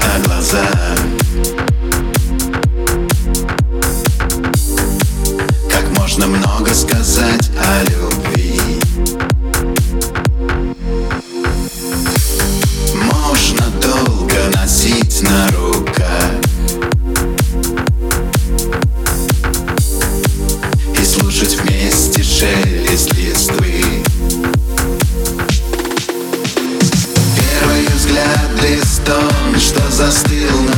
о глазах Как можно много сказать о любви? Можно долго носить на руках застыл. на